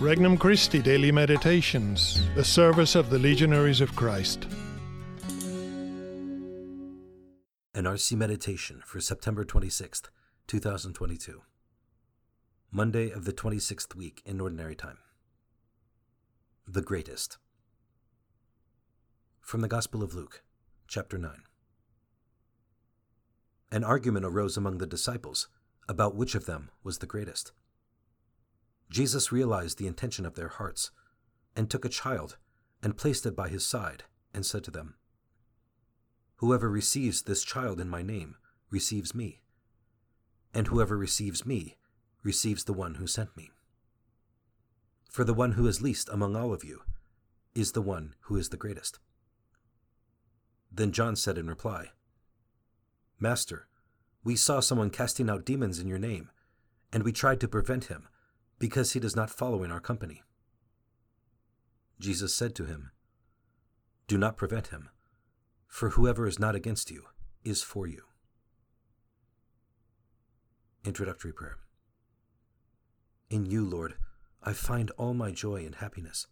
Regnum Christi Daily Meditations, the service of the Legionaries of Christ. An RC Meditation for September 26th, 2022. Monday of the 26th week in Ordinary Time. The Greatest. From the Gospel of Luke, chapter 9. An argument arose among the disciples about which of them was the greatest. Jesus realized the intention of their hearts, and took a child and placed it by his side, and said to them, Whoever receives this child in my name receives me, and whoever receives me receives the one who sent me. For the one who is least among all of you is the one who is the greatest. Then John said in reply, Master, we saw someone casting out demons in your name, and we tried to prevent him because he does not follow in our company. Jesus said to him, Do not prevent him, for whoever is not against you is for you. Introductory Prayer In you, Lord, I find all my joy and happiness.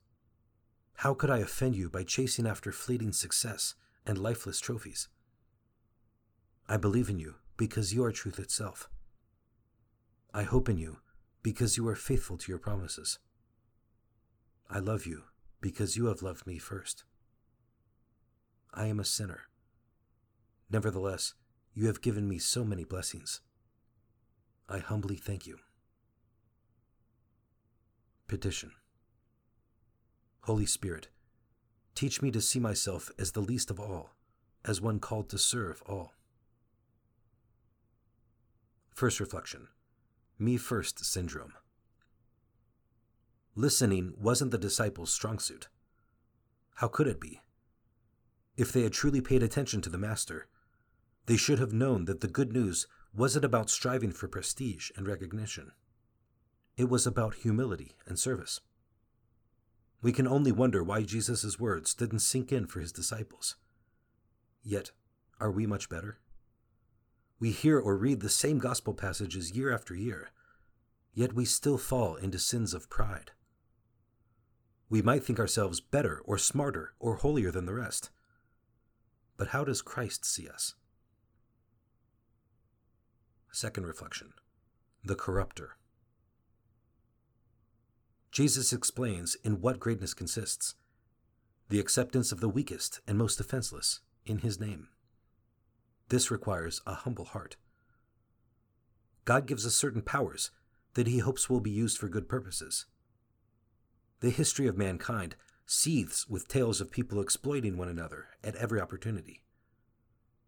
How could I offend you by chasing after fleeting success and lifeless trophies? I believe in you because you are truth itself. I hope in you because you are faithful to your promises. I love you because you have loved me first. I am a sinner. Nevertheless, you have given me so many blessings. I humbly thank you. Petition Holy Spirit, teach me to see myself as the least of all, as one called to serve all. First reflection me First syndrome. Listening wasn't the disciples' strong suit. How could it be? If they had truly paid attention to the Master, they should have known that the good news wasn't about striving for prestige and recognition. It was about humility and service. We can only wonder why Jesus' words didn't sink in for his disciples. Yet, are we much better? We hear or read the same gospel passages year after year, yet we still fall into sins of pride. We might think ourselves better or smarter or holier than the rest. But how does Christ see us? Second reflection The Corrupter. Jesus explains in what greatness consists the acceptance of the weakest and most defenseless in His name. This requires a humble heart. God gives us certain powers that he hopes will be used for good purposes. The history of mankind seethes with tales of people exploiting one another at every opportunity.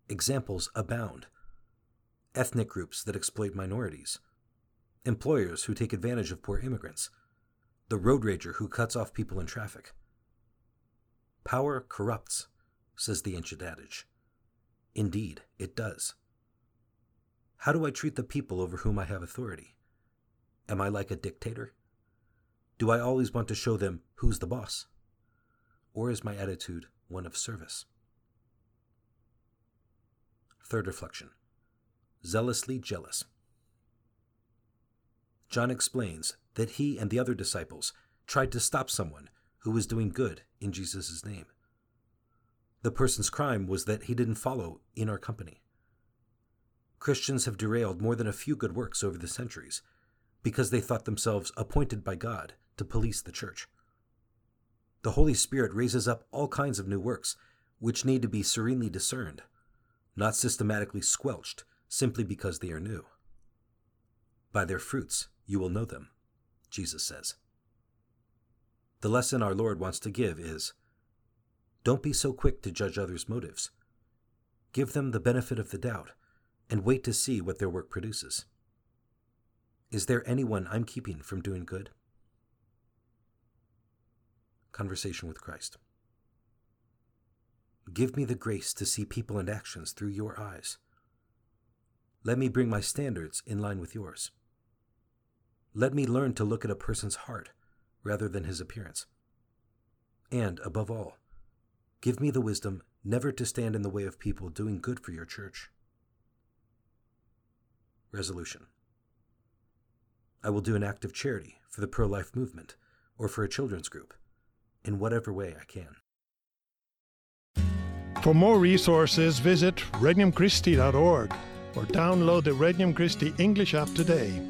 Examples abound ethnic groups that exploit minorities, employers who take advantage of poor immigrants, the road rager who cuts off people in traffic. Power corrupts, says the ancient adage. Indeed, it does. How do I treat the people over whom I have authority? Am I like a dictator? Do I always want to show them who's the boss? Or is my attitude one of service? Third reflection zealously jealous. John explains that he and the other disciples tried to stop someone who was doing good in Jesus' name. The person's crime was that he didn't follow in our company. Christians have derailed more than a few good works over the centuries because they thought themselves appointed by God to police the church. The Holy Spirit raises up all kinds of new works which need to be serenely discerned, not systematically squelched simply because they are new. By their fruits you will know them, Jesus says. The lesson our Lord wants to give is don't be so quick to judge others' motives. Give them the benefit of the doubt and wait to see what their work produces. Is there anyone I'm keeping from doing good? Conversation with Christ. Give me the grace to see people and actions through your eyes. Let me bring my standards in line with yours. Let me learn to look at a person's heart rather than his appearance. And, above all, Give me the wisdom never to stand in the way of people doing good for your church. Resolution I will do an act of charity for the pro life movement or for a children's group, in whatever way I can. For more resources, visit regnumchristi.org or download the Regnum Christi English app today.